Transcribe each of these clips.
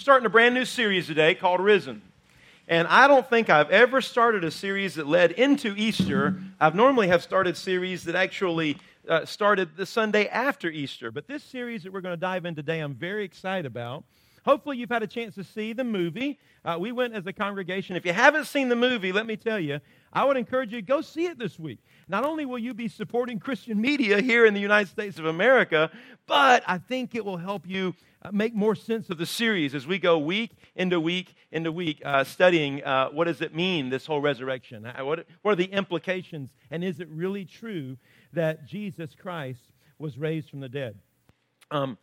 starting a brand new series today called Risen. And I don't think I've ever started a series that led into Easter. I've normally have started series that actually uh, started the Sunday after Easter. But this series that we're going to dive in today, I'm very excited about. Hopefully, you've had a chance to see the movie. Uh, we went as a congregation. If you haven't seen the movie, let me tell you, I would encourage you to go see it this week. Not only will you be supporting Christian media here in the United States of America, but I think it will help you uh, make more sense of the series as we go week into week into week uh, studying uh, what does it mean, this whole resurrection? Uh, what, what are the implications? And is it really true that Jesus Christ was raised from the dead? Um,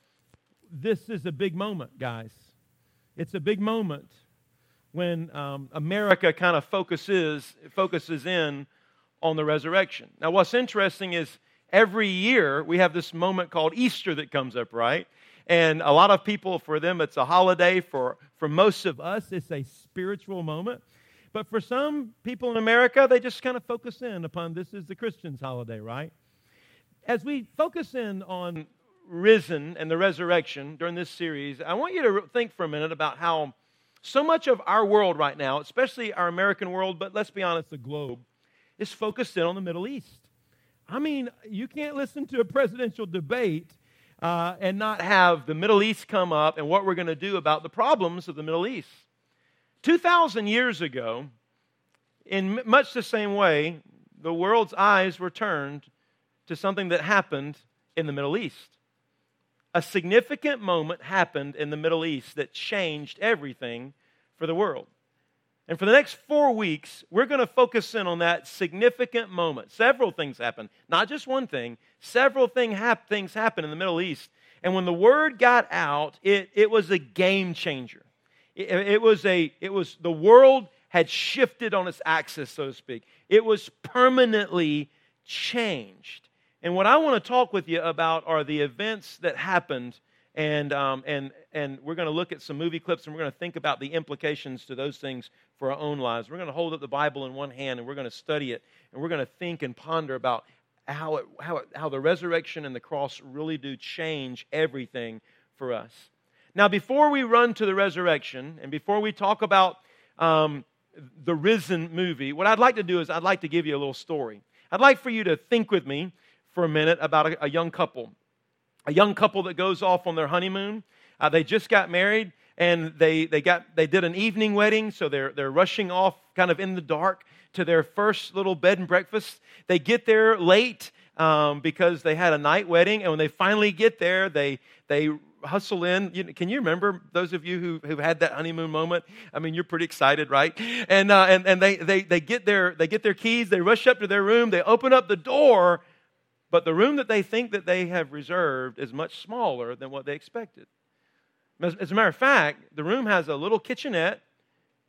this is a big moment, guys. It's a big moment when um, America kind of focuses, focuses in on the resurrection. Now, what's interesting is every year we have this moment called Easter that comes up, right? And a lot of people, for them, it's a holiday. For, for most of us, it's a spiritual moment. But for some people in America, they just kind of focus in upon this is the Christian's holiday, right? As we focus in on risen and the resurrection during this series, I want you to think for a minute about how so much of our world right now, especially our American world, but let's be honest, the globe, is focused in on the Middle East. I mean, you can't listen to a presidential debate uh, and not have the Middle East come up and what we're going to do about the problems of the Middle East. 2,000 years ago, in much the same way, the world's eyes were turned to something that happened in the Middle East a significant moment happened in the Middle East that changed everything for the world. And for the next four weeks, we're going to focus in on that significant moment. Several things happened, not just one thing, several thing hap- things happened in the Middle East. And when the word got out, it, it was a game changer. It, it, was a, it was the world had shifted on its axis, so to speak. It was permanently changed. And what I want to talk with you about are the events that happened, and, um, and, and we're going to look at some movie clips and we're going to think about the implications to those things for our own lives. We're going to hold up the Bible in one hand and we're going to study it, and we're going to think and ponder about how, it, how, it, how the resurrection and the cross really do change everything for us. Now, before we run to the resurrection and before we talk about um, the risen movie, what I'd like to do is I'd like to give you a little story. I'd like for you to think with me for a minute about a, a young couple. A young couple that goes off on their honeymoon. Uh, they just got married and they, they, got, they did an evening wedding, so they're, they're rushing off kind of in the dark to their first little bed and breakfast. They get there late um, because they had a night wedding, and when they finally get there, they, they hustle in. You, can you remember those of you who, who've had that honeymoon moment? I mean, you're pretty excited, right? And, uh, and, and they, they, they, get their, they get their keys, they rush up to their room, they open up the door, but the room that they think that they have reserved is much smaller than what they expected. As, as a matter of fact, the room has a little kitchenette,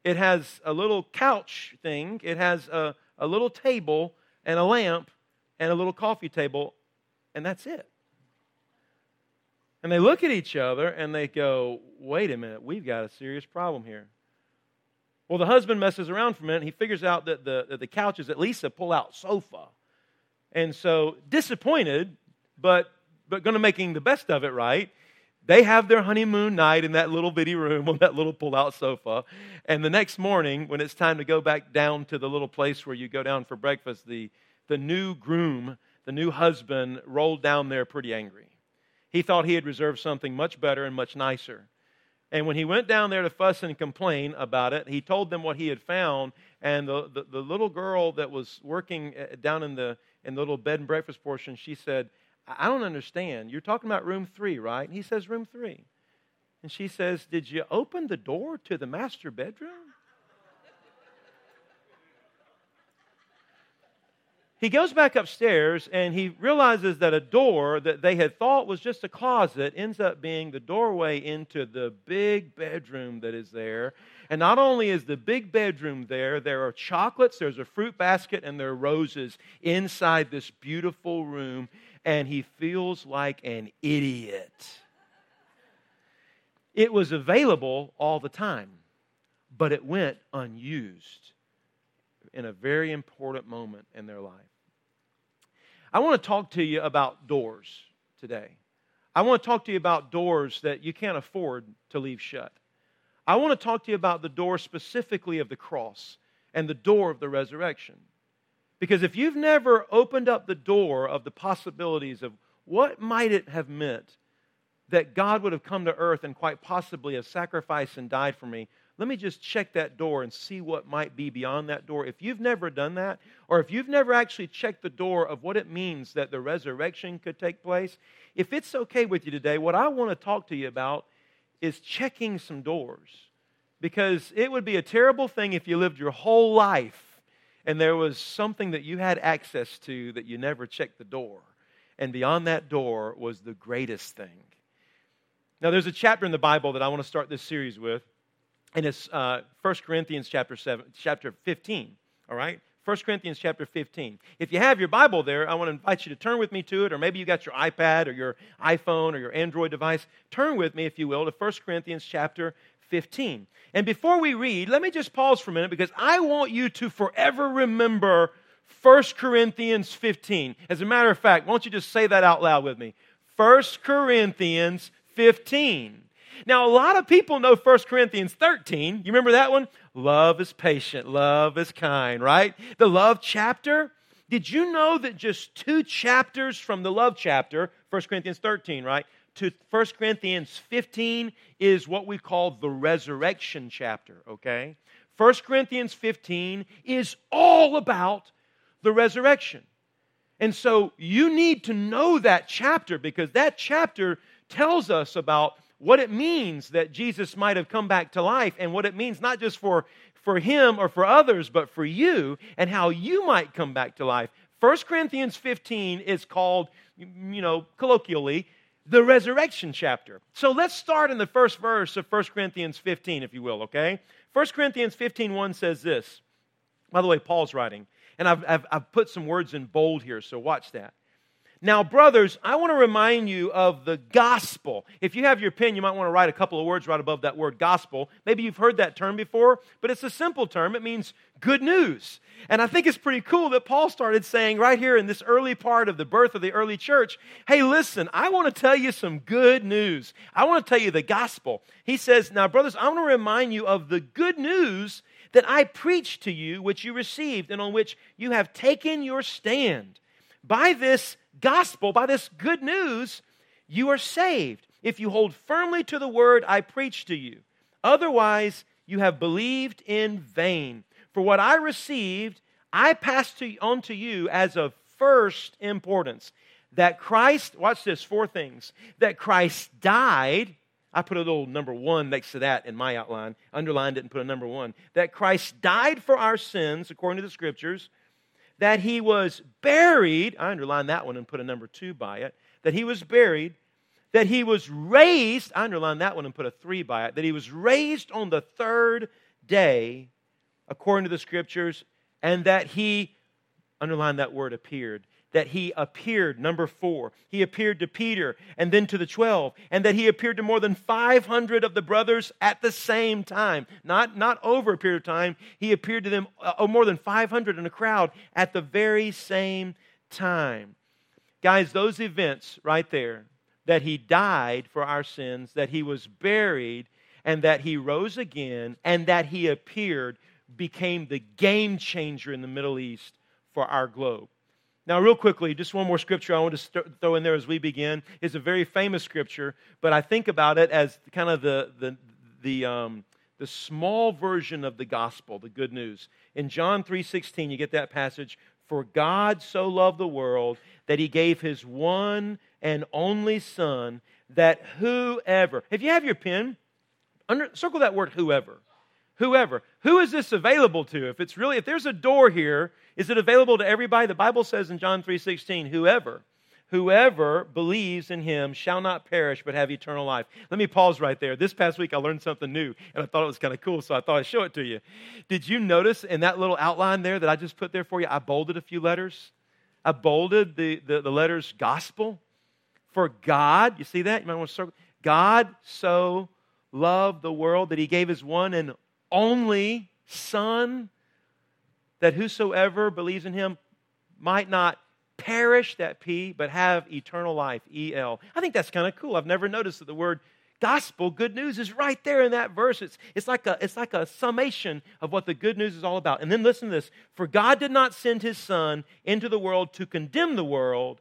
it has a little couch thing, it has a, a little table and a lamp and a little coffee table, and that's it. And they look at each other and they go, wait a minute, we've got a serious problem here. Well, the husband messes around for a minute. He figures out that the, that the couch is at least a pull out sofa. And so, disappointed, but, but going to making the best of it, right? They have their honeymoon night in that little bitty room on that little pull out sofa. And the next morning, when it's time to go back down to the little place where you go down for breakfast, the, the new groom, the new husband, rolled down there pretty angry. He thought he had reserved something much better and much nicer. And when he went down there to fuss and complain about it, he told them what he had found. And the, the, the little girl that was working uh, down in the, in the little bed and breakfast portion, she said, I don't understand. You're talking about room three, right? And he says, Room three. And she says, Did you open the door to the master bedroom? He goes back upstairs and he realizes that a door that they had thought was just a closet ends up being the doorway into the big bedroom that is there. And not only is the big bedroom there, there are chocolates, there's a fruit basket, and there are roses inside this beautiful room. And he feels like an idiot. It was available all the time, but it went unused in a very important moment in their life. I want to talk to you about doors today. I want to talk to you about doors that you can't afford to leave shut. I want to talk to you about the door specifically of the cross and the door of the resurrection. Because if you've never opened up the door of the possibilities of what might it have meant that God would have come to earth and quite possibly have sacrificed and died for me, let me just check that door and see what might be beyond that door. If you've never done that, or if you've never actually checked the door of what it means that the resurrection could take place, if it's okay with you today, what I want to talk to you about is checking some doors. Because it would be a terrible thing if you lived your whole life and there was something that you had access to that you never checked the door. And beyond that door was the greatest thing. Now, there's a chapter in the Bible that I want to start this series with and it's uh, 1 Corinthians chapter, 7, chapter 15, all right? 1 Corinthians chapter 15. If you have your Bible there, I want to invite you to turn with me to it, or maybe you got your iPad or your iPhone or your Android device. Turn with me, if you will, to 1 Corinthians chapter 15. And before we read, let me just pause for a minute because I want you to forever remember 1 Corinthians 15. As a matter of fact, won't you just say that out loud with me? 1 Corinthians 15. Now, a lot of people know 1 Corinthians 13. You remember that one? Love is patient, love is kind, right? The love chapter. Did you know that just two chapters from the love chapter, 1 Corinthians 13, right, to 1 Corinthians 15 is what we call the resurrection chapter, okay? 1 Corinthians 15 is all about the resurrection. And so you need to know that chapter because that chapter tells us about what it means that Jesus might have come back to life and what it means not just for, for him or for others, but for you and how you might come back to life. 1 Corinthians 15 is called, you know, colloquially, the resurrection chapter. So let's start in the first verse of 1 Corinthians 15, if you will, okay? 1 Corinthians 15 1 says this. By the way, Paul's writing. And I've, I've, I've put some words in bold here, so watch that. Now, brothers, I want to remind you of the gospel. If you have your pen, you might want to write a couple of words right above that word gospel. Maybe you've heard that term before, but it's a simple term. It means good news. And I think it's pretty cool that Paul started saying right here in this early part of the birth of the early church hey, listen, I want to tell you some good news. I want to tell you the gospel. He says, Now, brothers, I want to remind you of the good news that I preached to you, which you received, and on which you have taken your stand. By this, gospel, by this good news, you are saved if you hold firmly to the word I preach to you. Otherwise, you have believed in vain. For what I received, I passed to, on to you as of first importance that Christ, watch this, four things, that Christ died. I put a little number one next to that in my outline, underlined it and put a number one. That Christ died for our sins, according to the scriptures, that he was buried. I underline that one and put a number two by it. That he was buried. That he was raised. I underline that one and put a three by it. That he was raised on the third day, according to the scriptures, and that he, underline that word, appeared that he appeared, number four, he appeared to Peter and then to the 12, and that he appeared to more than 500 of the brothers at the same time. Not, not over a period of time, he appeared to them, uh, oh, more than 500 in a crowd at the very same time. Guys, those events right there, that he died for our sins, that he was buried, and that he rose again, and that he appeared, became the game changer in the Middle East for our globe. Now, real quickly, just one more scripture I want to st- throw in there as we begin. It's a very famous scripture, but I think about it as kind of the, the, the, um, the small version of the gospel, the good news. In John 3.16, you get that passage, For God so loved the world that he gave his one and only Son, that whoever, if you have your pen, under, circle that word whoever. Whoever. Who is this available to? If it's really, if there's a door here is it available to everybody? The Bible says in John 3:16, whoever whoever believes in him shall not perish but have eternal life. Let me pause right there. This past week I learned something new and I thought it was kind of cool, so I thought I'd show it to you. Did you notice in that little outline there that I just put there for you, I bolded a few letters? I bolded the, the, the letters gospel for God. You see that? You might want to circle. God so loved the world that he gave his one and only Son that whosoever believes in him might not perish, that P, but have eternal life, E L. I think that's kind of cool. I've never noticed that the word gospel, good news, is right there in that verse. It's, it's, like a, it's like a summation of what the good news is all about. And then listen to this For God did not send his Son into the world to condemn the world,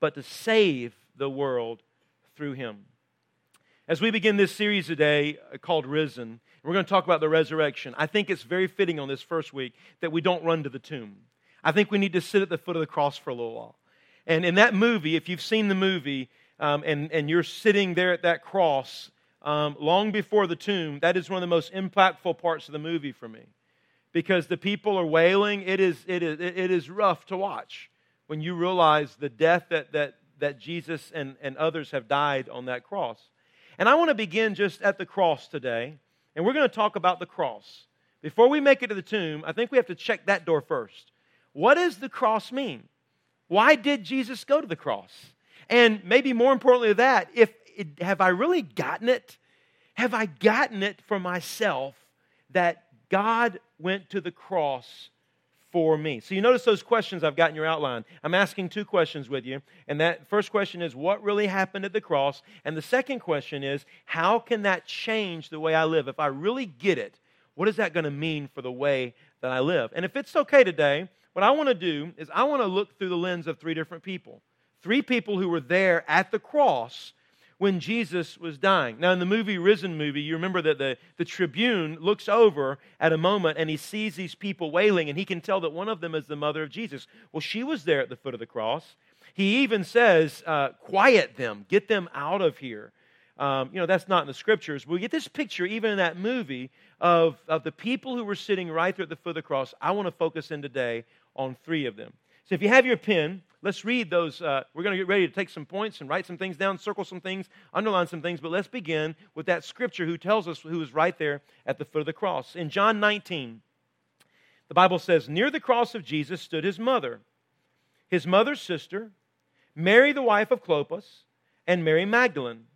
but to save the world through him. As we begin this series today uh, called Risen, we're going to talk about the resurrection. I think it's very fitting on this first week that we don't run to the tomb. I think we need to sit at the foot of the cross for a little while. And in that movie, if you've seen the movie um, and, and you're sitting there at that cross um, long before the tomb, that is one of the most impactful parts of the movie for me. Because the people are wailing. It is, it is, it is rough to watch when you realize the death that, that, that Jesus and, and others have died on that cross. And I want to begin just at the cross today, and we're going to talk about the cross. Before we make it to the tomb, I think we have to check that door first. What does the cross mean? Why did Jesus go to the cross? And maybe more importantly than that, if it, have I really gotten it? Have I gotten it for myself that God went to the cross for me? So you notice those questions I've got in your outline. I'm asking two questions with you. And that first question is what really happened at the cross? And the second question is how can that change the way I live? If I really get it, what is that going to mean for the way that I live? And if it's okay today, what I want to do is I want to look through the lens of three different people. Three people who were there at the cross when Jesus was dying. Now, in the movie Risen movie, you remember that the, the tribune looks over at a moment and he sees these people wailing, and he can tell that one of them is the mother of Jesus. Well, she was there at the foot of the cross. He even says, uh, Quiet them, get them out of here. Um, you know, that's not in the scriptures. We get this picture, even in that movie, of, of the people who were sitting right there at the foot of the cross. I want to focus in today on three of them. So if you have your pen, let's read those. Uh, we're going to get ready to take some points and write some things down, circle some things, underline some things, but let's begin with that scripture who tells us who is right there at the foot of the cross. In John 19, the Bible says, Near the cross of Jesus stood his mother, his mother's sister, Mary, the wife of Clopas, and Mary Magdalene.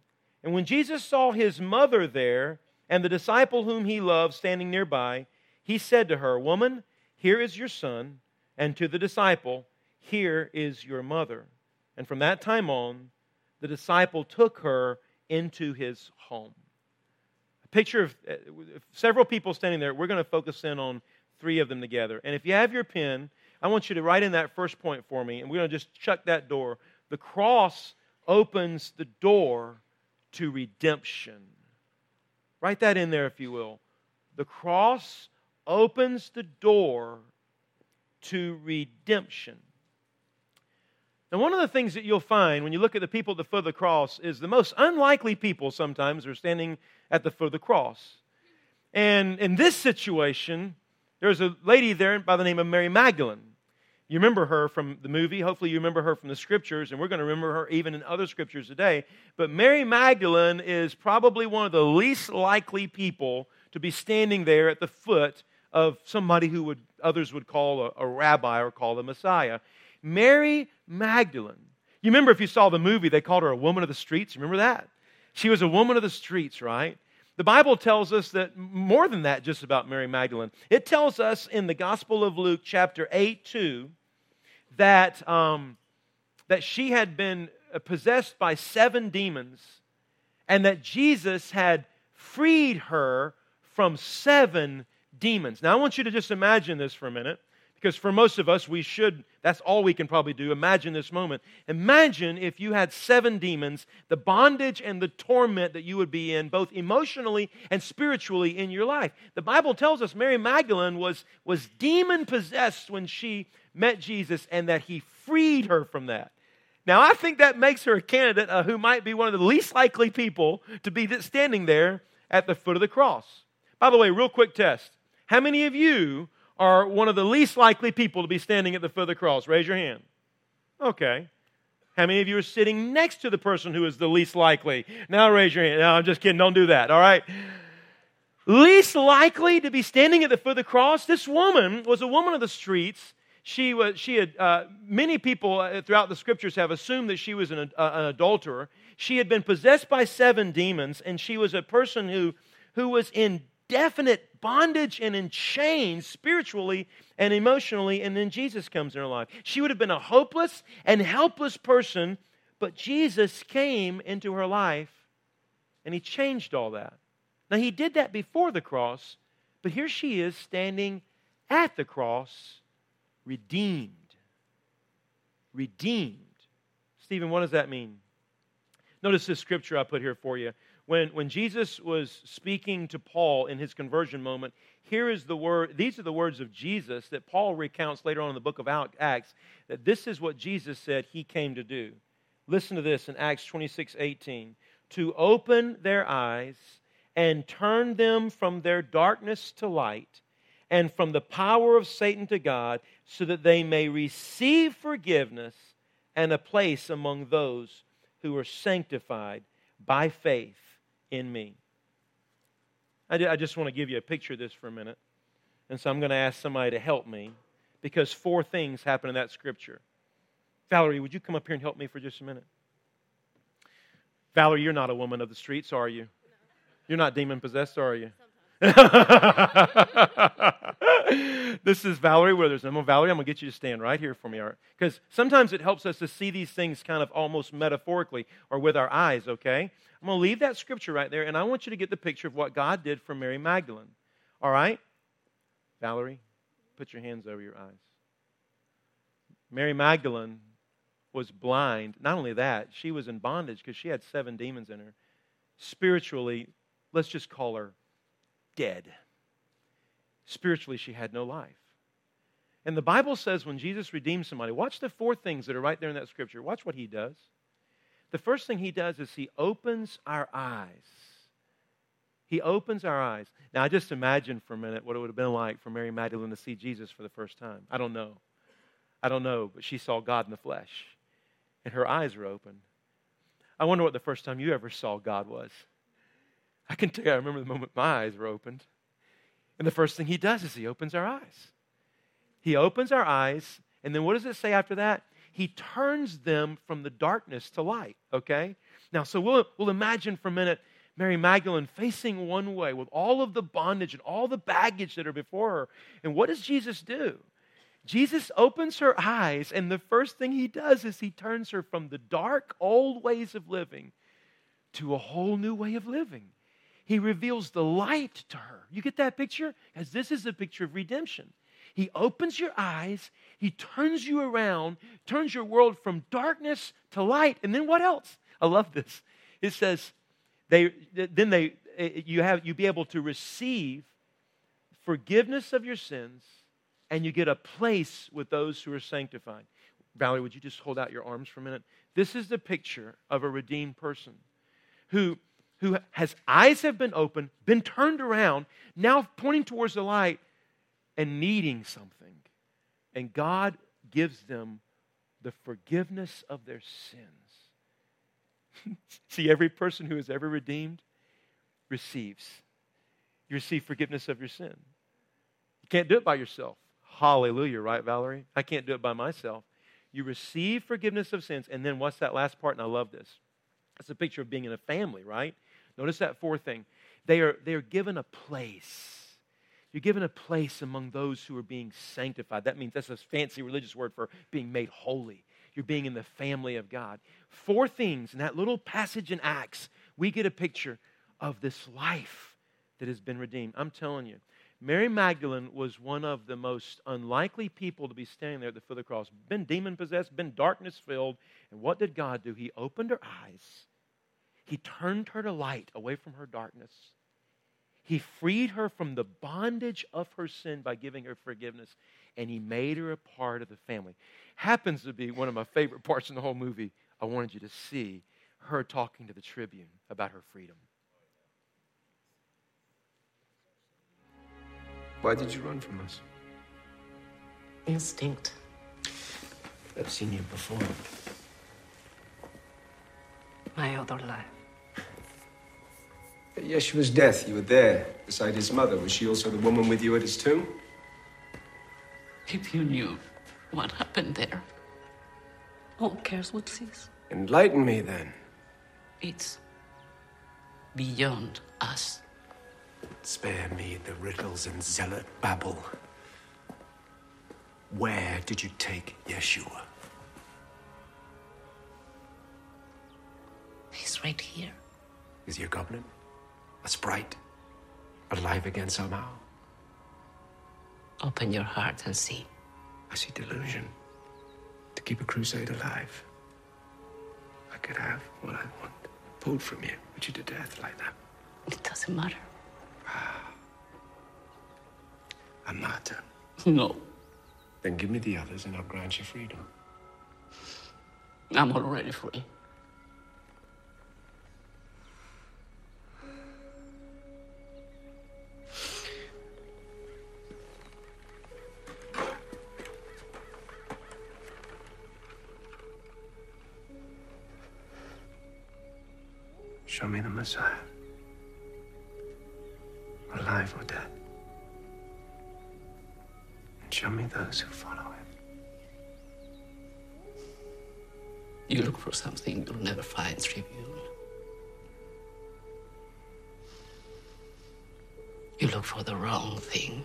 And when Jesus saw his mother there and the disciple whom he loved standing nearby, he said to her, Woman, here is your son, and to the disciple, Here is your mother. And from that time on, the disciple took her into his home. A picture of uh, several people standing there. We're going to focus in on three of them together. And if you have your pen, I want you to write in that first point for me, and we're going to just chuck that door. The cross opens the door to redemption. Write that in there, if you will. The cross opens the door to redemption. Now, one of the things that you'll find when you look at the people at the foot of the cross is the most unlikely people sometimes are standing at the foot of the cross. And in this situation, there's a lady there by the name of Mary Magdalene. You remember her from the movie. Hopefully, you remember her from the scriptures, and we're going to remember her even in other scriptures today. But Mary Magdalene is probably one of the least likely people to be standing there at the foot of somebody who would, others would call a, a rabbi or call the Messiah. Mary Magdalene. You remember if you saw the movie, they called her a woman of the streets. Remember that? She was a woman of the streets, right? The Bible tells us that more than that, just about Mary Magdalene. It tells us in the Gospel of Luke, chapter 8, 2, that, um, that she had been possessed by seven demons and that Jesus had freed her from seven demons. Now, I want you to just imagine this for a minute because for most of us, we should, that's all we can probably do. Imagine this moment. Imagine if you had seven demons, the bondage and the torment that you would be in, both emotionally and spiritually in your life. The Bible tells us Mary Magdalene was, was demon possessed when she met Jesus and that he freed her from that. Now, I think that makes her a candidate uh, who might be one of the least likely people to be standing there at the foot of the cross. By the way, real quick test. How many of you are one of the least likely people to be standing at the foot of the cross? Raise your hand. Okay. How many of you are sitting next to the person who is the least likely? Now raise your hand. No, I'm just kidding. Don't do that. All right. Least likely to be standing at the foot of the cross. This woman was a woman of the streets she was she had uh, many people uh, throughout the scriptures have assumed that she was an, uh, an adulterer she had been possessed by seven demons and she was a person who who was in definite bondage and in chains spiritually and emotionally and then jesus comes in her life she would have been a hopeless and helpless person but jesus came into her life and he changed all that. Now, he did that before the cross, but here she is standing at the cross, redeemed. Redeemed. Stephen, what does that mean? Notice this scripture I put here for you. When, when Jesus was speaking to Paul in his conversion moment, here is the word, these are the words of Jesus that Paul recounts later on in the book of Acts, that this is what Jesus said he came to do. Listen to this in Acts 26 18. To open their eyes and turn them from their darkness to light and from the power of Satan to God, so that they may receive forgiveness and a place among those who are sanctified by faith in me. I just want to give you a picture of this for a minute. And so I'm going to ask somebody to help me because four things happen in that scripture. Valerie, would you come up here and help me for just a minute? Valerie, you're not a woman of the streets, are you? You're not demon possessed, are you? this is Valerie Withers. I'm Valerie. I'm going to get you to stand right here for me. Because sometimes it helps us to see these things kind of almost metaphorically or with our eyes, okay? I'm going to leave that scripture right there, and I want you to get the picture of what God did for Mary Magdalene. All right? Valerie, put your hands over your eyes. Mary Magdalene was blind. Not only that, she was in bondage because she had seven demons in her. Spiritually, let's just call her dead. Spiritually, she had no life. And the Bible says when Jesus redeems somebody, watch the four things that are right there in that scripture. Watch what he does. The first thing he does is he opens our eyes. He opens our eyes. Now, I just imagine for a minute what it would have been like for Mary Magdalene to see Jesus for the first time. I don't know. I don't know, but she saw God in the flesh, and her eyes were open. I wonder what the first time you ever saw God was. I can tell you, I remember the moment my eyes were opened. And the first thing he does is he opens our eyes. He opens our eyes, and then what does it say after that? He turns them from the darkness to light, okay? Now, so we'll, we'll imagine for a minute Mary Magdalene facing one way with all of the bondage and all the baggage that are before her. And what does Jesus do? Jesus opens her eyes, and the first thing he does is he turns her from the dark, old ways of living to a whole new way of living he reveals the light to her. You get that picture? Because this is a picture of redemption. He opens your eyes, he turns you around, turns your world from darkness to light. And then what else? I love this. It says, they, then they, you, have, you be able to receive forgiveness of your sins and you get a place with those who are sanctified. Valerie, would you just hold out your arms for a minute? This is the picture of a redeemed person who who has eyes have been opened, been turned around, now pointing towards the light and needing something. And God gives them the forgiveness of their sins. See, every person who is ever redeemed receives. You receive forgiveness of your sin. You can't do it by yourself. Hallelujah, right, Valerie? I can't do it by myself. You receive forgiveness of sins, and then what's that last part? And I love this. It's a picture of being in a family, right? Notice that fourth thing. They are, they are given a place. You're given a place among those who are being sanctified. That means that's a fancy religious word for being made holy. You're being in the family of God. Four things in that little passage in Acts, we get a picture of this life that has been redeemed. I'm telling you, Mary Magdalene was one of the most unlikely people to be standing there at the foot of the cross. Been demon possessed, been darkness filled. And what did God do? He opened her eyes he turned her to light away from her darkness. He freed her from the bondage of her sin by giving her forgiveness, and he made her a part of the family. Happens to be one of my favorite parts in the whole movie. I wanted you to see her talking to the tribune about her freedom. Why did you run from us? Instinct. I've seen you before. My other life. At Yeshua's death, you were there, beside his mother. Was she also the woman with you at his tomb? If you knew what happened there, all cares would cease. Enlighten me, then. It's beyond us. Spare me the riddles and zealot babble. Where did you take Yeshua? He's right here. Is he a goblin? A sprite? Alive again somehow? Open your heart and see. I see delusion. To keep a crusade alive. I could have what I want pulled from you, put you to death like that. It doesn't matter. Ah, a martyr. No, Then give me the others and I'll grant you freedom. I'm already free. Alive or dead. And show me those who follow him. You look for something you'll never find, Tribune. You look for the wrong thing.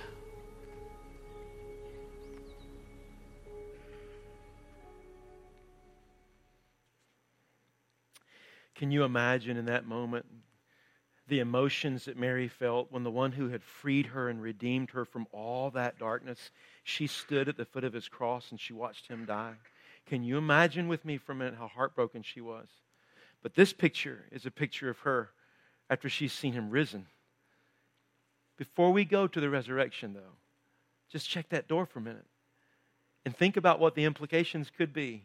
Can you imagine in that moment the emotions that Mary felt when the one who had freed her and redeemed her from all that darkness, she stood at the foot of his cross and she watched him die? Can you imagine with me for a minute how heartbroken she was? But this picture is a picture of her after she's seen him risen. Before we go to the resurrection, though, just check that door for a minute and think about what the implications could be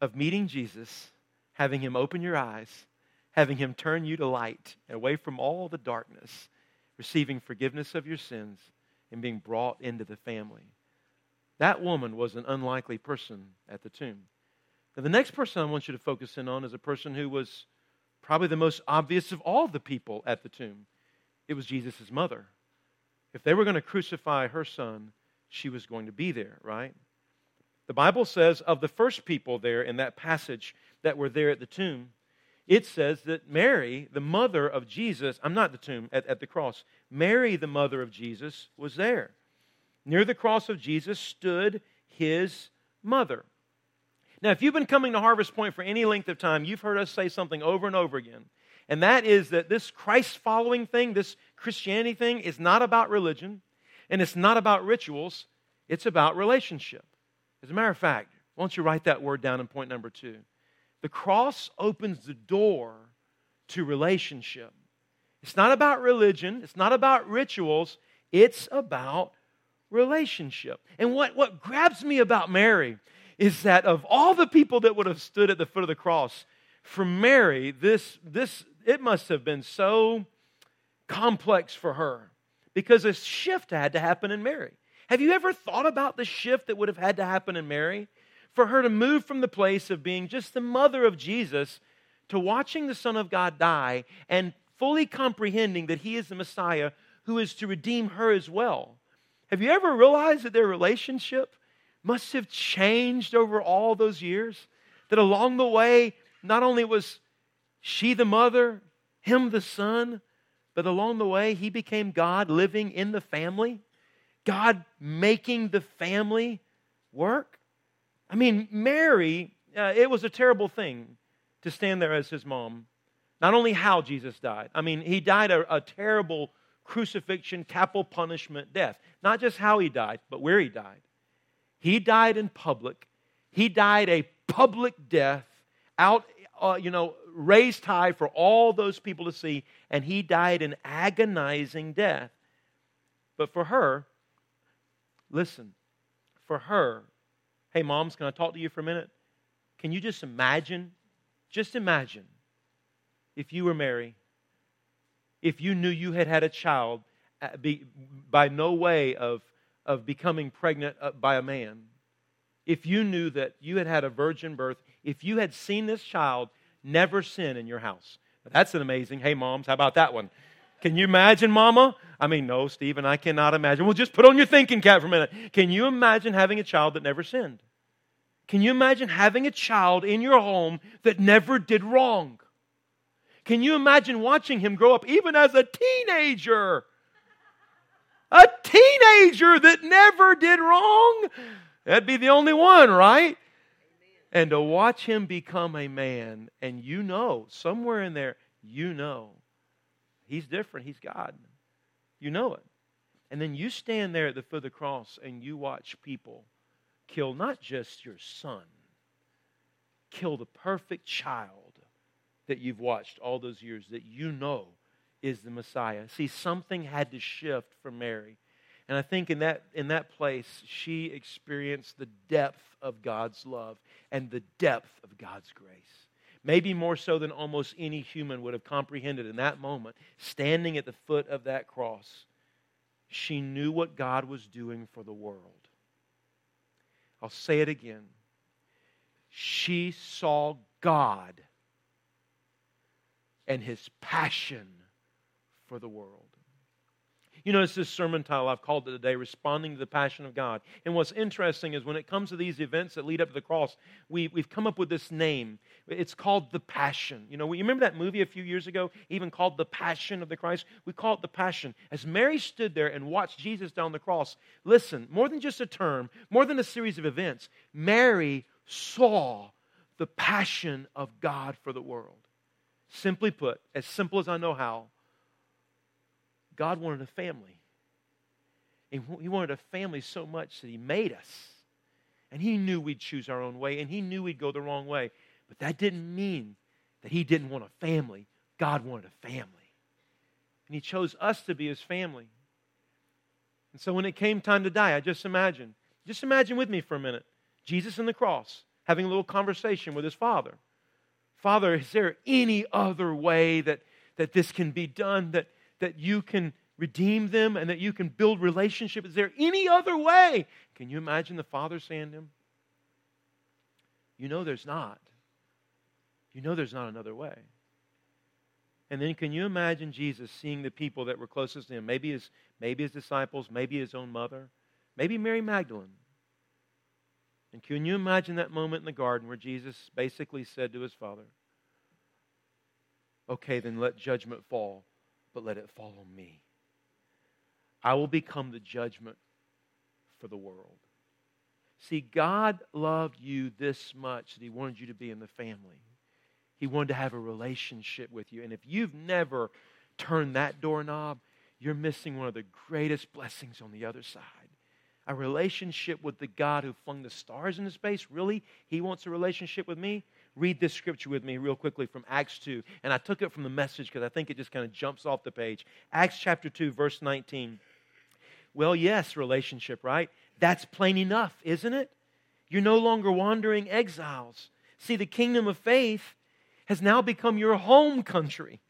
of meeting Jesus, having him open your eyes, having him turn you to light, away from all the darkness, receiving forgiveness of your sins, and being brought into the family. That woman was an unlikely person at the tomb. Now, the next person I want you to focus in on is a person who was probably the most obvious of all the people at the tomb. It was Jesus' mother. If they were going to crucify her son, she was going to be there, right? The Bible says of the first people there in that passage that were there at the tomb, it says that Mary, the mother of Jesus, I'm not the tomb, at, at the cross, Mary, the mother of Jesus, was there. Near the cross of Jesus stood his mother. Now, if you've been coming to Harvest Point for any length of time, you've heard us say something over and over again. And that is that this Christ following thing, this Christianity thing, is not about religion and it's not about rituals, it's about relationship. As a matter of fact, why don't you write that word down in point number two? The cross opens the door to relationship. It's not about religion, it's not about rituals, it's about relationship. And what, what grabs me about Mary is that of all the people that would have stood at the foot of the cross, for Mary, this, this it must have been so complex for her because a shift had to happen in Mary. Have you ever thought about the shift that would have had to happen in Mary? For her to move from the place of being just the mother of Jesus to watching the Son of God die and fully comprehending that He is the Messiah who is to redeem her as well. Have you ever realized that their relationship must have changed over all those years? That along the way, not only was she the mother, him the son, but along the way, he became God living in the family, God making the family work. I mean, Mary, uh, it was a terrible thing to stand there as his mom. Not only how Jesus died, I mean, he died a, a terrible crucifixion, capital punishment death. Not just how he died, but where he died. He died in public. He died a public death out, uh, you know, raised high for all those people to see, and he died an agonizing death. But for her, listen, for her, hey, moms, can I talk to you for a minute? Can you just imagine, just imagine if you were Mary, if you knew you had had a child uh, by no way of, of becoming pregnant uh, by a man, if you knew that you had had a virgin birth, if you had seen this child never sin in your house. That's an amazing. Hey, moms, how about that one? Can you imagine, mama? I mean, no, Stephen, I cannot imagine. Well, just put on your thinking cap for a minute. Can you imagine having a child that never sinned? Can you imagine having a child in your home that never did wrong? Can you imagine watching him grow up even as a teenager? A teenager that never did wrong? That'd be the only one, right? And to watch him become a man, and you know, somewhere in there, You know. He's different. He's God. You know it. And then you stand there at the foot of the cross and you watch people kill not just your son, kill the perfect child that you've watched all those years that you know is the Messiah. See, something had to shift for Mary. And I think in that, in that place, she experienced the depth of God's love and the depth of God's grace. Maybe more so than almost any human would have comprehended in that moment, standing at the foot of that cross. She knew what God was doing for the world. I'll say it again. She saw God and his passion for the world. You know, it's this sermon title I've called it today, Responding to the Passion of God. And what's interesting is when it comes to these events that lead up to the cross, we, we've come up with this name. It's called The Passion. You know, you remember that movie a few years ago, even called The Passion of the Christ? We call it The Passion. As Mary stood there and watched Jesus down the cross, listen, more than just a term, more than a series of events, Mary saw the passion of God for the world. Simply put, as simple as I know how, God wanted a family. And he wanted a family so much that he made us. And he knew we'd choose our own way, and he knew we'd go the wrong way. But that didn't mean that he didn't want a family. God wanted a family. And he chose us to be his family. And so when it came time to die, I just imagine, just imagine with me for a minute, Jesus on the cross having a little conversation with his father. Father, is there any other way that, that this can be done, that, that you can redeem them and that you can build relationship? Is there any other way? Can you imagine the Father saying to him? You know there's not. You know there's not another way. And then can you imagine Jesus seeing the people that were closest to him? Maybe his, maybe his disciples, maybe his own mother, maybe Mary Magdalene. And can you imagine that moment in the garden where Jesus basically said to his father, Okay, then let judgment fall, but let it fall on me. I will become the judgment for the world. See, God loved you this much that He wanted you to be in the family. He wanted to have a relationship with you. And if you've never turned that doorknob, you're missing one of the greatest blessings on the other side a relationship with the God who flung the stars into space? Really? He wants a relationship with me? Read this scripture with me real quickly from Acts 2. And I took it from the message because I think it just kind of jumps off the page. Acts chapter 2, verse 19. Well, yes, relationship, right? That's plain enough, isn't it? You're no longer wandering exiles. See, the kingdom of faith has now become your home country.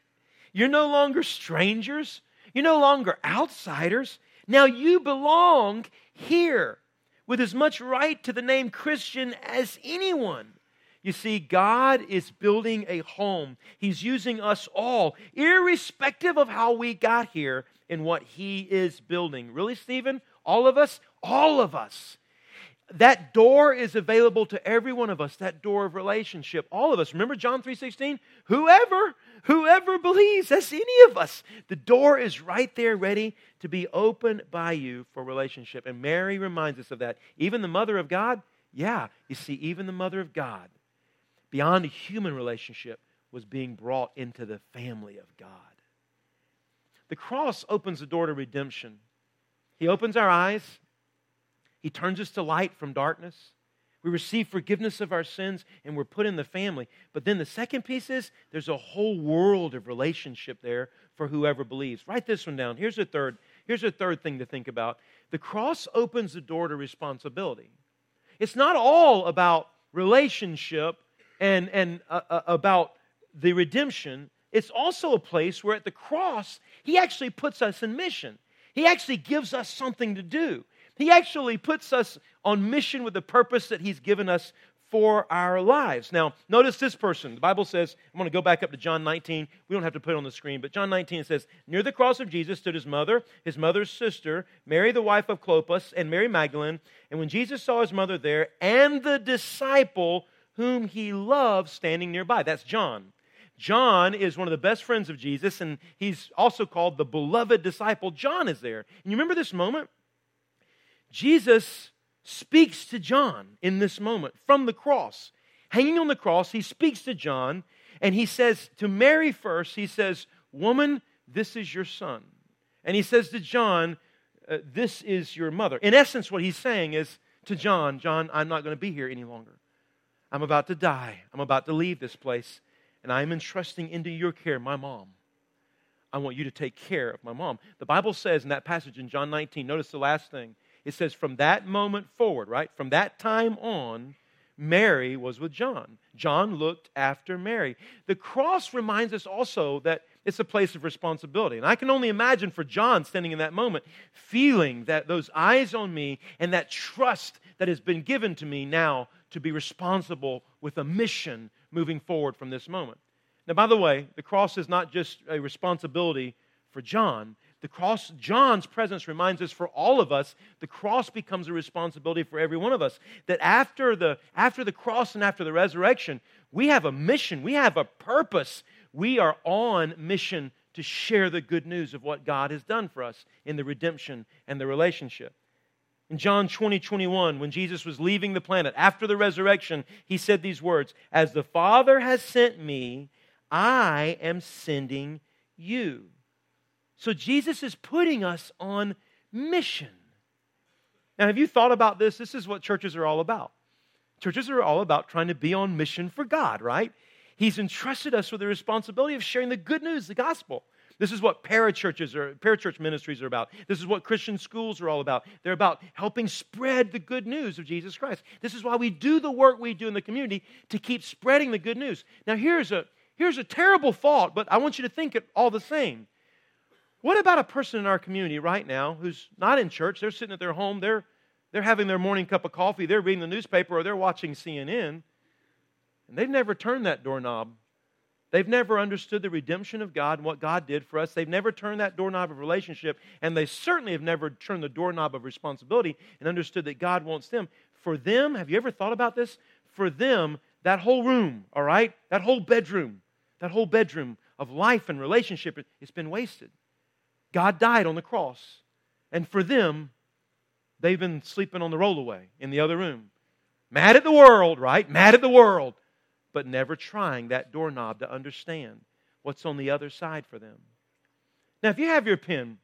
You're no longer strangers. You're no longer outsiders. Now you belong here with as much right to the name Christian as anyone. You see, God is building a home. He's using us all, irrespective of how we got here and what He is building. Really, Stephen? All of us? All of us. That door is available to every one of us, that door of relationship. All of us. Remember John 3:16? Whoever Whoever believes, that's any of us. The door is right there ready to be opened by you for relationship. And Mary reminds us of that. Even the mother of God, yeah, you see, even the mother of God, beyond a human relationship, was being brought into the family of God. The cross opens the door to redemption. He opens our eyes, He turns us to light from darkness. We receive forgiveness of our sins and we're put in the family. But then the second piece is there's a whole world of relationship there for whoever believes. Write this one down. Here's a third. Here's a third thing to think about. The cross opens the door to responsibility. It's not all about relationship and, and uh, uh, about the redemption. It's also a place where at the cross, he actually puts us in mission. He actually gives us something to do. He actually puts us on mission with the purpose that He's given us for our lives. Now, notice this person. The Bible says, I'm going to go back up to John 19. We don't have to put it on the screen, but John 19 says, Near the cross of Jesus stood his mother, his mother's sister, Mary, the wife of Clopas, and Mary Magdalene. And when Jesus saw his mother there and the disciple whom he loves standing nearby, that's John. John is one of the best friends of Jesus, and he's also called the beloved disciple. John is there. And you remember this moment? Jesus speaks to John in this moment from the cross. Hanging on the cross, he speaks to John, And he says to Mary first, he says, Woman, this is your son. And he says to John, uh, This is your mother. In essence, what he's saying is to John, John, I'm not going to be here any longer. I'm about to die. I'm about to leave this place. And I'm entrusting into your care my mom. I want you to take care of my mom. The Bible says in that passage in John 19, notice the last thing. It says, from that moment forward, right? From that time on, Mary was with John. John looked after Mary. The cross reminds us also that it's a place of responsibility. And I can only imagine for John standing in that moment, feeling that those eyes on me and that trust that has been given to me now to be responsible with a mission moving forward from this moment. Now, by the way, the cross is not just a responsibility for John, the cross, John's presence reminds us for all of us, the cross becomes a responsibility for every one of us. That after the, after the cross and after the resurrection, we have a mission, we have a purpose. We are on mission to share the good news of what God has done for us in the redemption and the relationship. In John 20, 21, when Jesus was leaving the planet after the resurrection, he said these words As the Father has sent me, I am sending you. So Jesus is putting us on mission. Now, have you thought about this? This is what churches are all about. Churches are all about trying to be on mission for God, right? He's entrusted us with the responsibility of sharing the good news, the gospel. This is what parachurches or parachurch ministries are about. This is what Christian schools are all about. They're about helping spread the good news of Jesus Christ. This is why we do the work we do in the community to keep spreading the good news. Now, here's a here's a terrible thought, but I want you to think it all the same. What about a person in our community right now who's not in church? They're sitting at their home, they're, they're having their morning cup of coffee, they're reading the newspaper, or they're watching CNN, and they've never turned that doorknob. They've never understood the redemption of God and what God did for us. They've never turned that doorknob of relationship, and they certainly have never turned the doorknob of responsibility and understood that God wants them. For them, have you ever thought about this? For them, that whole room, all right, that whole bedroom, that whole bedroom of life and relationship, it's been wasted. God died on the cross. And for them, they've been sleeping on the rollaway in the other room. Mad at the world, right? Mad at the world, but never trying that doorknob to understand what's on the other side for them. Now, if you have your pen,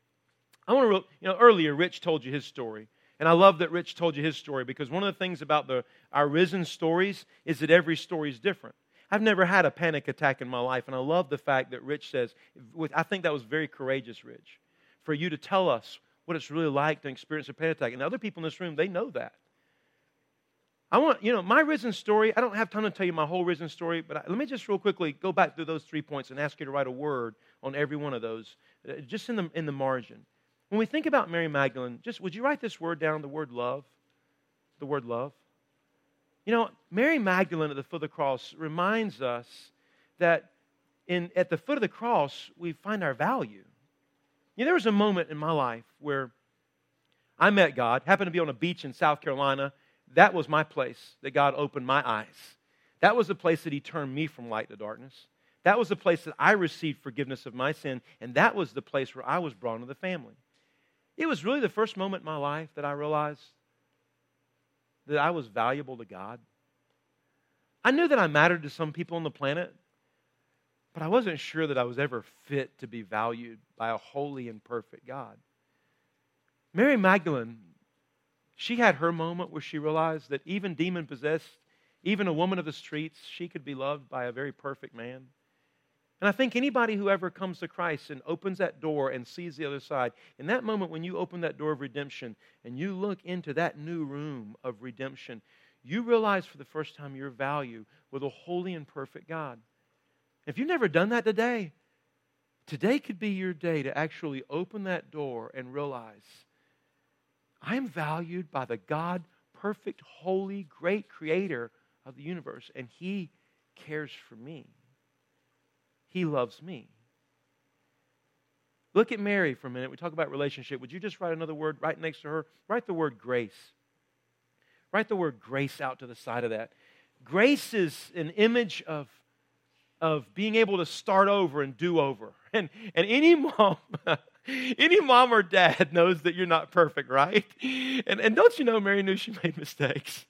I want to, you know, earlier Rich told you his story. And I love that Rich told you his story because one of the things about the, our risen stories is that every story is different. I've never had a panic attack in my life, and I love the fact that Rich says, I think that was very courageous, Rich, for you to tell us what it's really like to experience a panic attack. And other people in this room, they know that. I want, you know, my risen story, I don't have time to tell you my whole risen story, but I, let me just real quickly go back through those three points and ask you to write a word on every one of those, uh, just in the, in the margin. When we think about Mary Magdalene, just would you write this word down, the word love? The word love? You know, Mary Magdalene at the foot of the cross reminds us that in, at the foot of the cross, we find our value. You know, there was a moment in my life where I met God, happened to be on a beach in South Carolina. That was my place that God opened my eyes. That was the place that He turned me from light to darkness. That was the place that I received forgiveness of my sin, and that was the place where I was brought into the family. It was really the first moment in my life that I realized that I was valuable to God. I knew that I mattered to some people on the planet, but I wasn't sure that I was ever fit to be valued by a holy and perfect God. Mary Magdalene, she had her moment where she realized that even demon possessed, even a woman of the streets, she could be loved by a very perfect man. And I think anybody who ever comes to Christ and opens that door and sees the other side, in that moment when you open that door of redemption and you look into that new room of redemption, you realize for the first time your value with a holy and perfect God. If you've never done that today, today could be your day to actually open that door and realize I am valued by the God, perfect, holy, great creator of the universe, and He cares for me. He loves me. Look at Mary for a minute. We talk about relationship. Would you just write another word right next to her? Write the word grace. Write the word grace out to the side of that. Grace is an image of, of being able to start over and do over. And, and any mom, any mom or dad knows that you're not perfect, right? And, and don't you know Mary knew she made mistakes?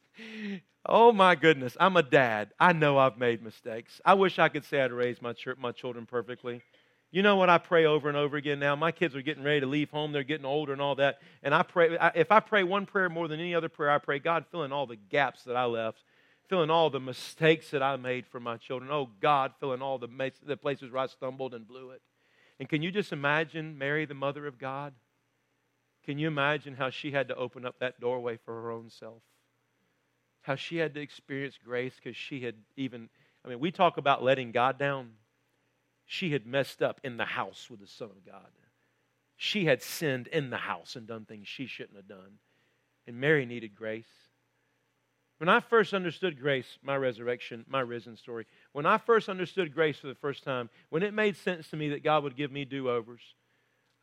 Oh my goodness, I'm a dad. I know I've made mistakes. I wish I could say I'd raised my, ch- my children perfectly. You know what I pray over and over again now? My kids are getting ready to leave home. They're getting older and all that. And I pray, if I pray one prayer more than any other prayer, I pray, God, fill in all the gaps that I left, fill in all the mistakes that I made for my children. Oh, God, fill in all the, the places where I stumbled and blew it. And can you just imagine Mary, the mother of God? Can you imagine how she had to open up that doorway for her own self? How she had to experience grace because she had even, I mean, we talk about letting God down she had messed up in the house with the Son of God. She had sinned in the house and done things she shouldn't have done. And Mary needed grace. When I first understood grace, my resurrection, my risen story, when I first understood grace for the first time, when it made sense to me that God would give me do overs,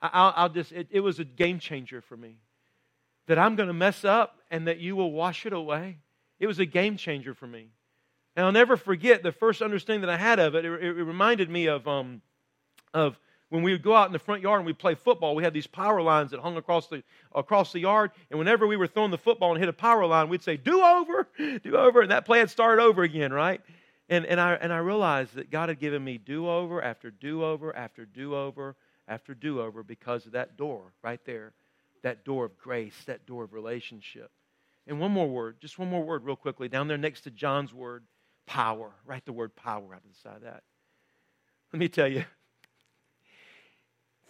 I'll, I'll, just, it, it was a game changer for me. That I'm going to mess up and that you will wash it away. It was a game changer for me. And I'll never forget the first understanding that I had of it. It, it reminded me of, um, of when we would go out in the front yard and we'd play football. We had these power lines that hung across the, across the yard. And whenever we were throwing the football and hit a power line, we'd say, do over, do over. And that play had started over again, right? And, and, I, and I realized that God had given me do over after do over after do over after do over because of that door right there, that door of grace, that door of relationship. And one more word, just one more word, real quickly, down there next to John's word power. Write the word power out of the side of that. Let me tell you,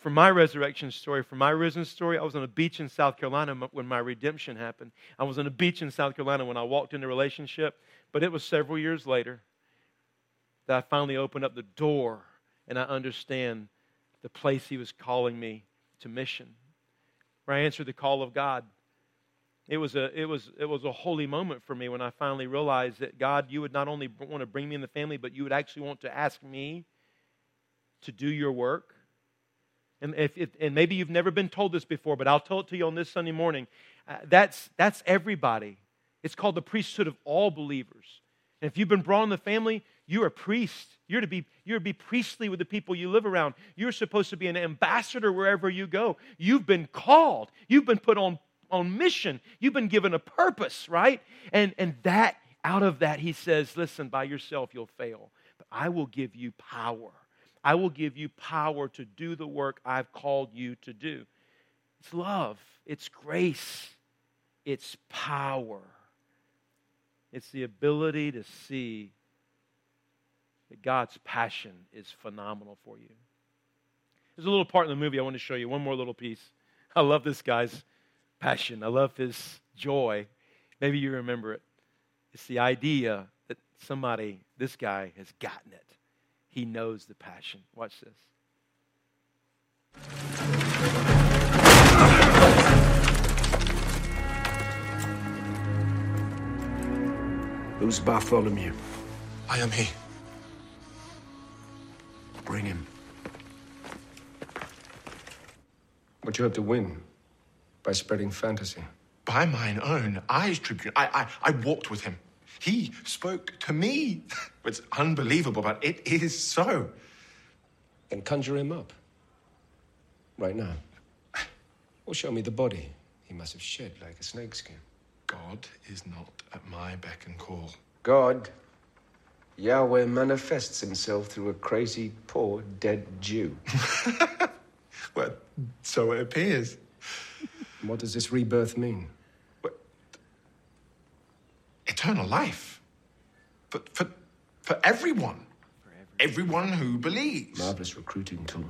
from my resurrection story, from my risen story, I was on a beach in South Carolina when my redemption happened. I was on a beach in South Carolina when I walked into relationship, but it was several years later that I finally opened up the door and I understand the place He was calling me to mission. Where I answered the call of God it was, a, it, was, it was a holy moment for me when I finally realized that God, you would not only want to bring me in the family, but you would actually want to ask me to do your work. And, if, if, and maybe you've never been told this before, but I'll tell it to you on this Sunday morning. Uh, that's, that's everybody. It's called the priesthood of all believers. And if you've been brought in the family, you're a priest. You're to be you're to be priestly with the people you live around. You're supposed to be an ambassador wherever you go. You've been called. You've been put on on mission. You've been given a purpose, right? And, and that, out of that, he says, listen, by yourself you'll fail. But I will give you power. I will give you power to do the work I've called you to do. It's love, it's grace, it's power. It's the ability to see that God's passion is phenomenal for you. There's a little part in the movie I want to show you, one more little piece. I love this guy's passion. I love his joy. Maybe you remember it. It's the idea that somebody, this guy, has gotten it. He knows the passion. Watch this. Who's Bartholomew? I am he. Bring him. What you hope to win? by spreading fantasy. By mine own eyes, Tribune. I, I, I walked with him. He spoke to me. It's unbelievable, but it is so. Then conjure him up. Right now. Or show me the body he must have shed like a snakeskin. God is not at my beck and call. God, Yahweh manifests himself through a crazy, poor, dead Jew. well, so it appears. What does this rebirth mean? Eternal life. For, for, for everyone. For everyone. everyone who believes. Marvelous recruiting tool.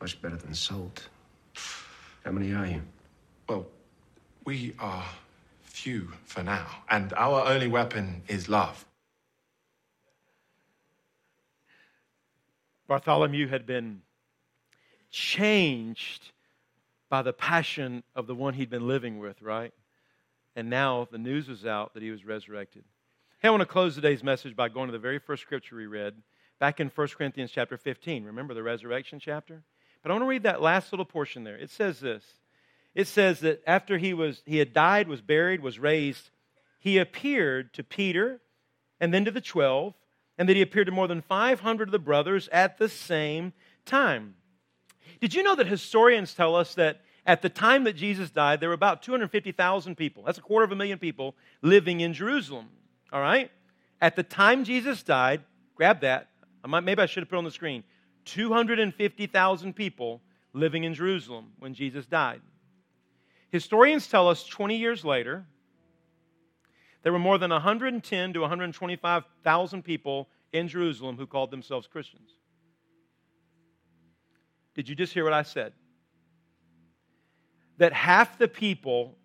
Much better than salt. How many are you? Well, we are few for now, and our only weapon is love. Bartholomew had been changed by the passion of the one he'd been living with, right? And now the news was out that he was resurrected. Hey, I want to close today's message by going to the very first scripture we read, back in 1 Corinthians chapter 15. Remember the resurrection chapter? But I want to read that last little portion there. It says this. It says that after he was he had died, was buried, was raised, he appeared to Peter and then to the 12, and that he appeared to more than 500 of the brothers at the same time. Did you know that historians tell us that At the time that Jesus died, there were about 250,000 people. That's a quarter of a million people living in Jerusalem. All right? At the time Jesus died, grab that. I might, maybe I should have put on the screen. 250,000 people living in Jerusalem when Jesus died. Historians tell us 20 years later, there were more than 110 to 125,000 people in Jerusalem who called themselves Christians. Did you just hear what I said? That half the people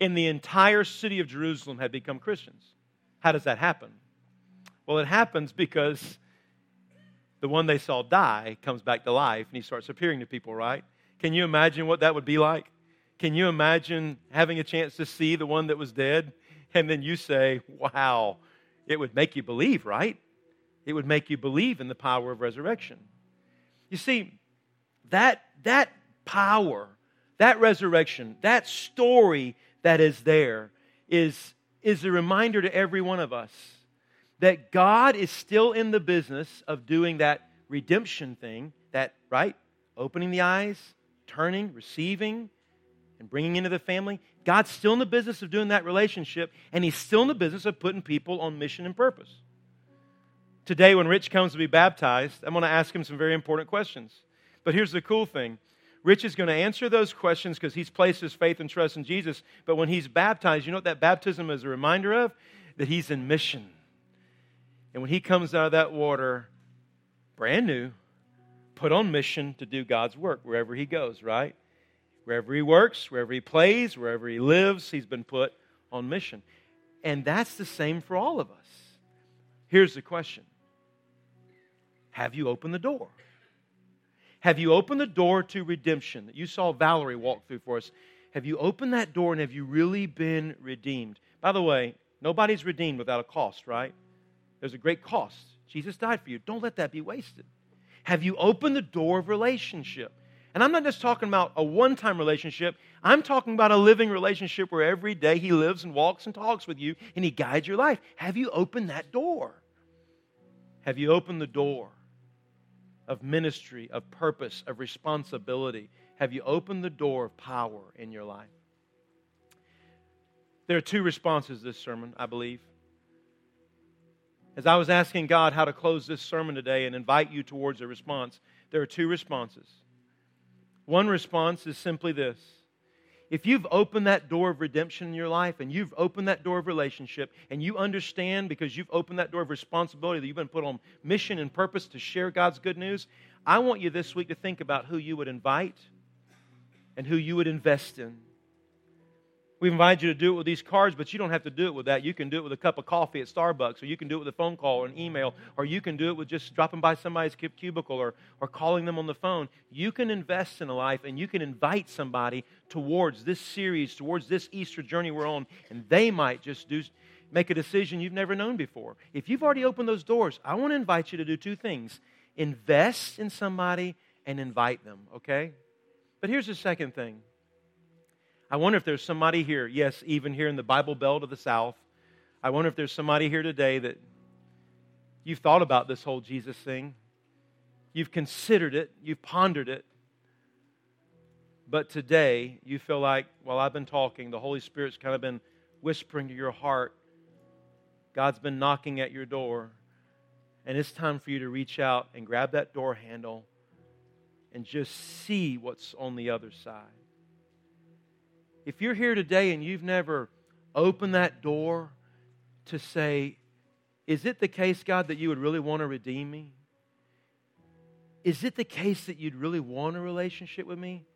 in the entire city of Jerusalem had become Christians. How does that happen? Well, it happens because the one they saw die comes back to life and he starts appearing to people, right? Can you imagine what that would be like? Can you imagine having a chance to see the one that was dead and then you say, wow, it would make you believe, right? It would make you believe in the power of resurrection. You see, that, that power, that resurrection, that story that is there is, is a reminder to every one of us that God is still in the business of doing that redemption thing, that, right? Opening the eyes, turning, receiving, and bringing into the family. God's still in the business of doing that relationship, and He's still in the business of putting people on mission and purpose. Today, when Rich comes to be baptized, I'm going to ask him some very important questions. But here's the cool thing Rich is going to answer those questions because he's placed his faith and trust in Jesus. But when he's baptized, you know what that baptism is a reminder of? That he's in mission. And when he comes out of that water, brand new, put on mission to do God's work wherever he goes, right? Wherever he works, wherever he plays, wherever he lives, he's been put on mission. And that's the same for all of us. Here's the question Have you opened the door? Have you opened the door to redemption that you saw Valerie walk through for us? Have you opened that door and have you really been redeemed? By the way, nobody's redeemed without a cost, right? There's a great cost. Jesus died for you. Don't let that be wasted. Have you opened the door of relationship? And I'm not just talking about a one time relationship, I'm talking about a living relationship where every day He lives and walks and talks with you and He guides your life. Have you opened that door? Have you opened the door of ministry, of purpose, of responsibility? Have you opened the door of power in your life? There are two responses this sermon, I believe. As I was asking God how to close this sermon today and invite you towards a response, there are two responses. One response is simply this if you've opened that door of redemption in your life and you've opened that door of relationship and you understand because you've opened that door of responsibility that you've been put on mission and purpose to share God's good news, I want you this week to think about who you would invite and who you would invest in. We've invited you to do it with these cards, but you don't have to do it with that. You can do it with a cup of coffee at Starbucks, or you can do it with a phone call or an email, or you can do it with just dropping by somebody's cubicle or, or calling them on the phone. You can invest in a life and you can invite somebody towards this series, towards this Easter journey we're on, and they might just do make a decision you've never known before. If you've already opened those doors, I want to invite you to do two things invest in somebody and invite them, okay? But here's the second thing I wonder if there's somebody here, yes, even here in the Bible Belt of the South, I wonder if there's somebody here today that you've thought about this whole Jesus thing. You've considered it, you've pondered it. But today, you feel like, while I've been talking, the Holy Spirit's kind of been whispering to your heart. God's been knocking at your door. And it's time for you to reach out and grab that door handle and just see what's on the other side. If you're here today and you've never opened that door to say, Is it the case, God, that you would really want to redeem me? Is it the case that you'd really want a relationship with me?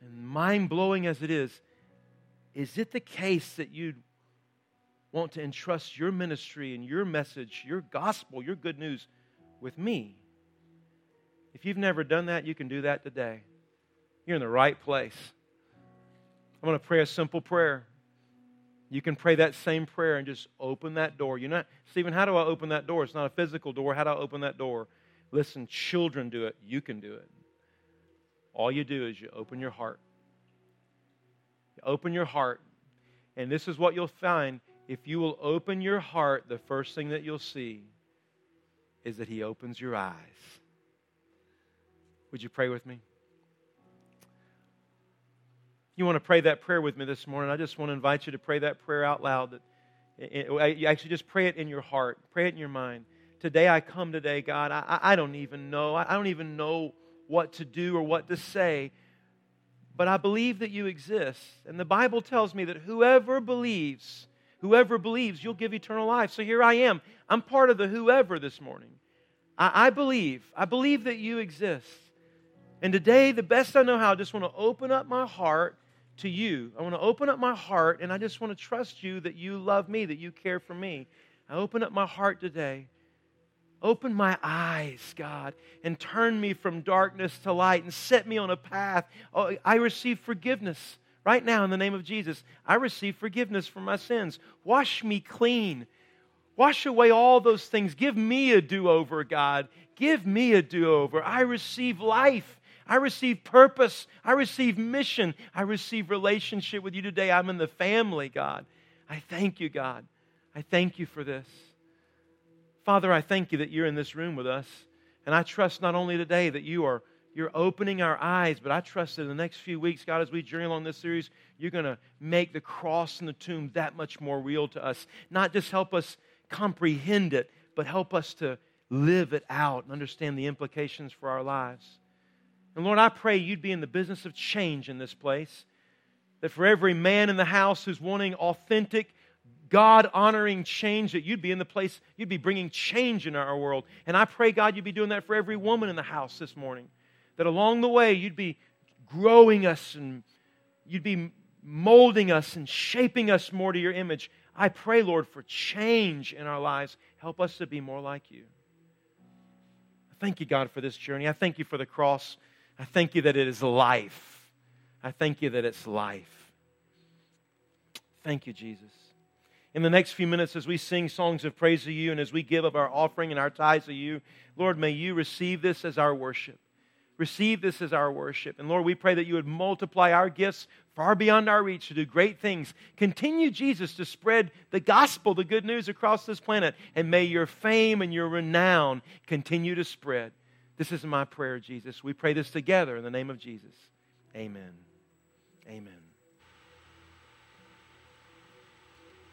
And mind blowing as it is, is it the case that you'd want to entrust your ministry and your message, your gospel, your good news with me? If you've never done that, you can do that today. You're in the right place. I'm going to pray a simple prayer. You can pray that same prayer and just open that door. You're not, Stephen, how do I open that door? It's not a physical door. How do I open that door? Listen, children do it. You can do it. All you do is you open your heart. You open your heart. And this is what you'll find. If you will open your heart, the first thing that you'll see is that He opens your eyes. Would you pray with me? You want to pray that prayer with me this morning? I just want to invite you to pray that prayer out loud. That, you actually just pray it in your heart, pray it in your mind. Today I come today, God. I, I don't even know. I don't even know what to do or what to say, but I believe that you exist. And the Bible tells me that whoever believes, whoever believes, you'll give eternal life. So here I am. I'm part of the whoever this morning. I, I believe. I believe that you exist. And today, the best I know how, I just want to open up my heart to you. I want to open up my heart and I just want to trust you that you love me, that you care for me. I open up my heart today. Open my eyes, God, and turn me from darkness to light and set me on a path. Oh, I receive forgiveness right now in the name of Jesus. I receive forgiveness for my sins. Wash me clean. Wash away all those things. Give me a do over, God. Give me a do over. I receive life. I receive purpose. I receive mission. I receive relationship with you today. I'm in the family, God. I thank you, God. I thank you for this. Father, I thank you that you're in this room with us. And I trust not only today that you are you're opening our eyes, but I trust that in the next few weeks, God, as we journey along this series, you're going to make the cross and the tomb that much more real to us. Not just help us comprehend it, but help us to live it out and understand the implications for our lives. And Lord, I pray you'd be in the business of change in this place. That for every man in the house who's wanting authentic, God honoring change, that you'd be in the place, you'd be bringing change in our world. And I pray, God, you'd be doing that for every woman in the house this morning. That along the way, you'd be growing us and you'd be molding us and shaping us more to your image. I pray, Lord, for change in our lives. Help us to be more like you. Thank you, God, for this journey. I thank you for the cross. I thank you that it is life. I thank you that it's life. Thank you, Jesus. In the next few minutes, as we sing songs of praise to you and as we give of our offering and our tithes to you, Lord, may you receive this as our worship. Receive this as our worship. And Lord, we pray that you would multiply our gifts far beyond our reach to do great things. Continue, Jesus, to spread the gospel, the good news across this planet. And may your fame and your renown continue to spread. This is my prayer, Jesus. We pray this together in the name of Jesus. Amen. Amen.